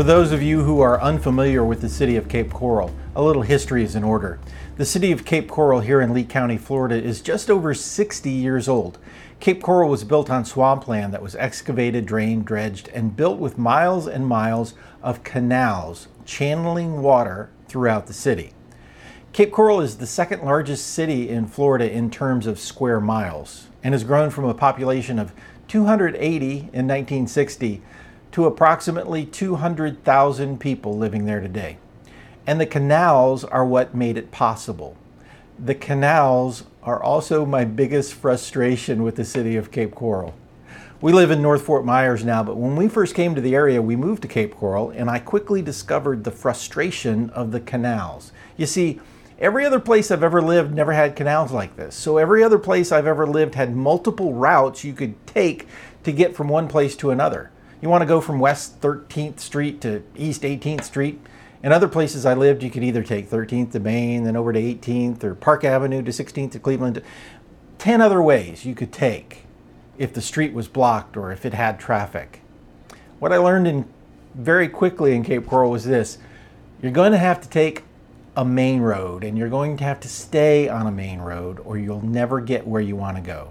For those of you who are unfamiliar with the city of Cape Coral, a little history is in order. The city of Cape Coral here in Lee County, Florida is just over 60 years old. Cape Coral was built on swampland that was excavated, drained, dredged, and built with miles and miles of canals channeling water throughout the city. Cape Coral is the second largest city in Florida in terms of square miles and has grown from a population of 280 in 1960 to approximately 200,000 people living there today. And the canals are what made it possible. The canals are also my biggest frustration with the city of Cape Coral. We live in North Fort Myers now, but when we first came to the area, we moved to Cape Coral, and I quickly discovered the frustration of the canals. You see, every other place I've ever lived never had canals like this. So every other place I've ever lived had multiple routes you could take to get from one place to another. You want to go from West 13th Street to East 18th Street. In other places I lived, you could either take 13th to Main, then over to 18th, or Park Avenue to 16th to Cleveland. 10 other ways you could take if the street was blocked or if it had traffic. What I learned in very quickly in Cape Coral was this you're going to have to take a main road and you're going to have to stay on a main road or you'll never get where you want to go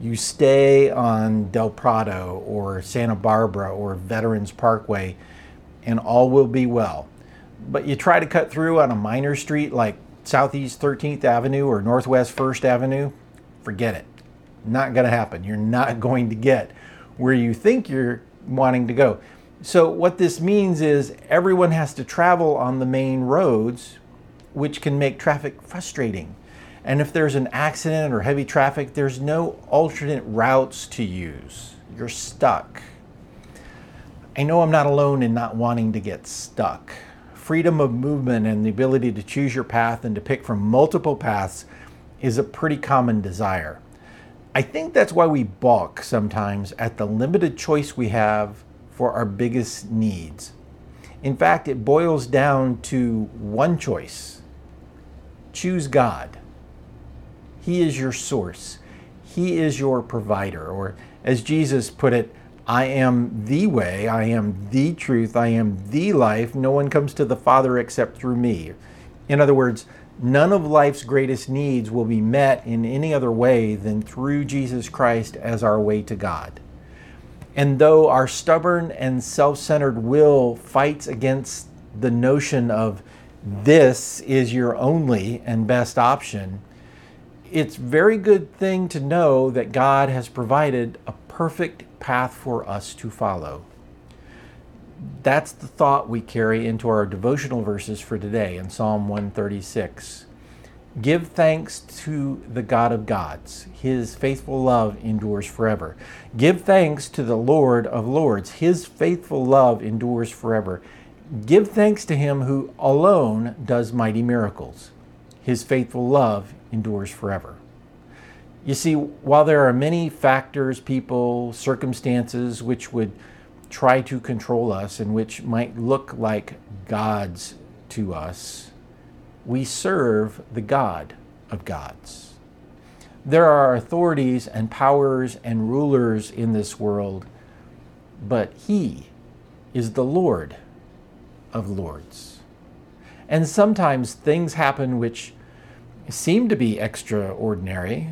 you stay on Del Prado or Santa Barbara or Veterans Parkway, and all will be well. But you try to cut through on a minor street like Southeast 13th Avenue or Northwest 1st Avenue, forget it. Not going to happen. You're not going to get where you think you're wanting to go. So, what this means is everyone has to travel on the main roads, which can make traffic frustrating. And if there's an accident or heavy traffic, there's no alternate routes to use. You're stuck. I know I'm not alone in not wanting to get stuck. Freedom of movement and the ability to choose your path and to pick from multiple paths is a pretty common desire. I think that's why we balk sometimes at the limited choice we have for our biggest needs. In fact, it boils down to one choice choose God. He is your source. He is your provider. Or as Jesus put it, I am the way, I am the truth, I am the life. No one comes to the Father except through me. In other words, none of life's greatest needs will be met in any other way than through Jesus Christ as our way to God. And though our stubborn and self centered will fights against the notion of this is your only and best option, it's very good thing to know that God has provided a perfect path for us to follow. That's the thought we carry into our devotional verses for today in Psalm 136. Give thanks to the God of gods. His faithful love endures forever. Give thanks to the Lord of lords. His faithful love endures forever. Give thanks to him who alone does mighty miracles. His faithful love endures forever. You see, while there are many factors, people, circumstances which would try to control us and which might look like gods to us, we serve the God of gods. There are authorities and powers and rulers in this world, but He is the Lord of lords. And sometimes things happen which seem to be extraordinary,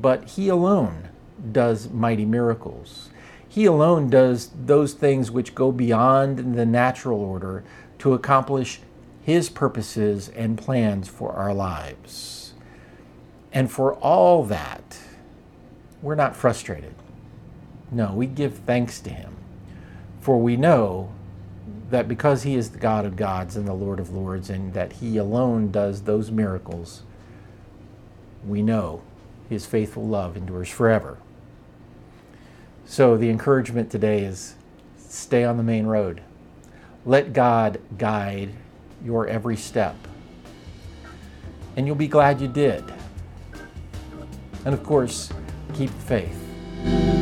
but He alone does mighty miracles. He alone does those things which go beyond the natural order to accomplish His purposes and plans for our lives. And for all that, we're not frustrated. No, we give thanks to Him, for we know that because He is the God of gods and the Lord of lords, and that He alone does those miracles, we know His faithful love endures forever. So the encouragement today is stay on the main road. Let God guide your every step. And you'll be glad you did. And of course, keep faith.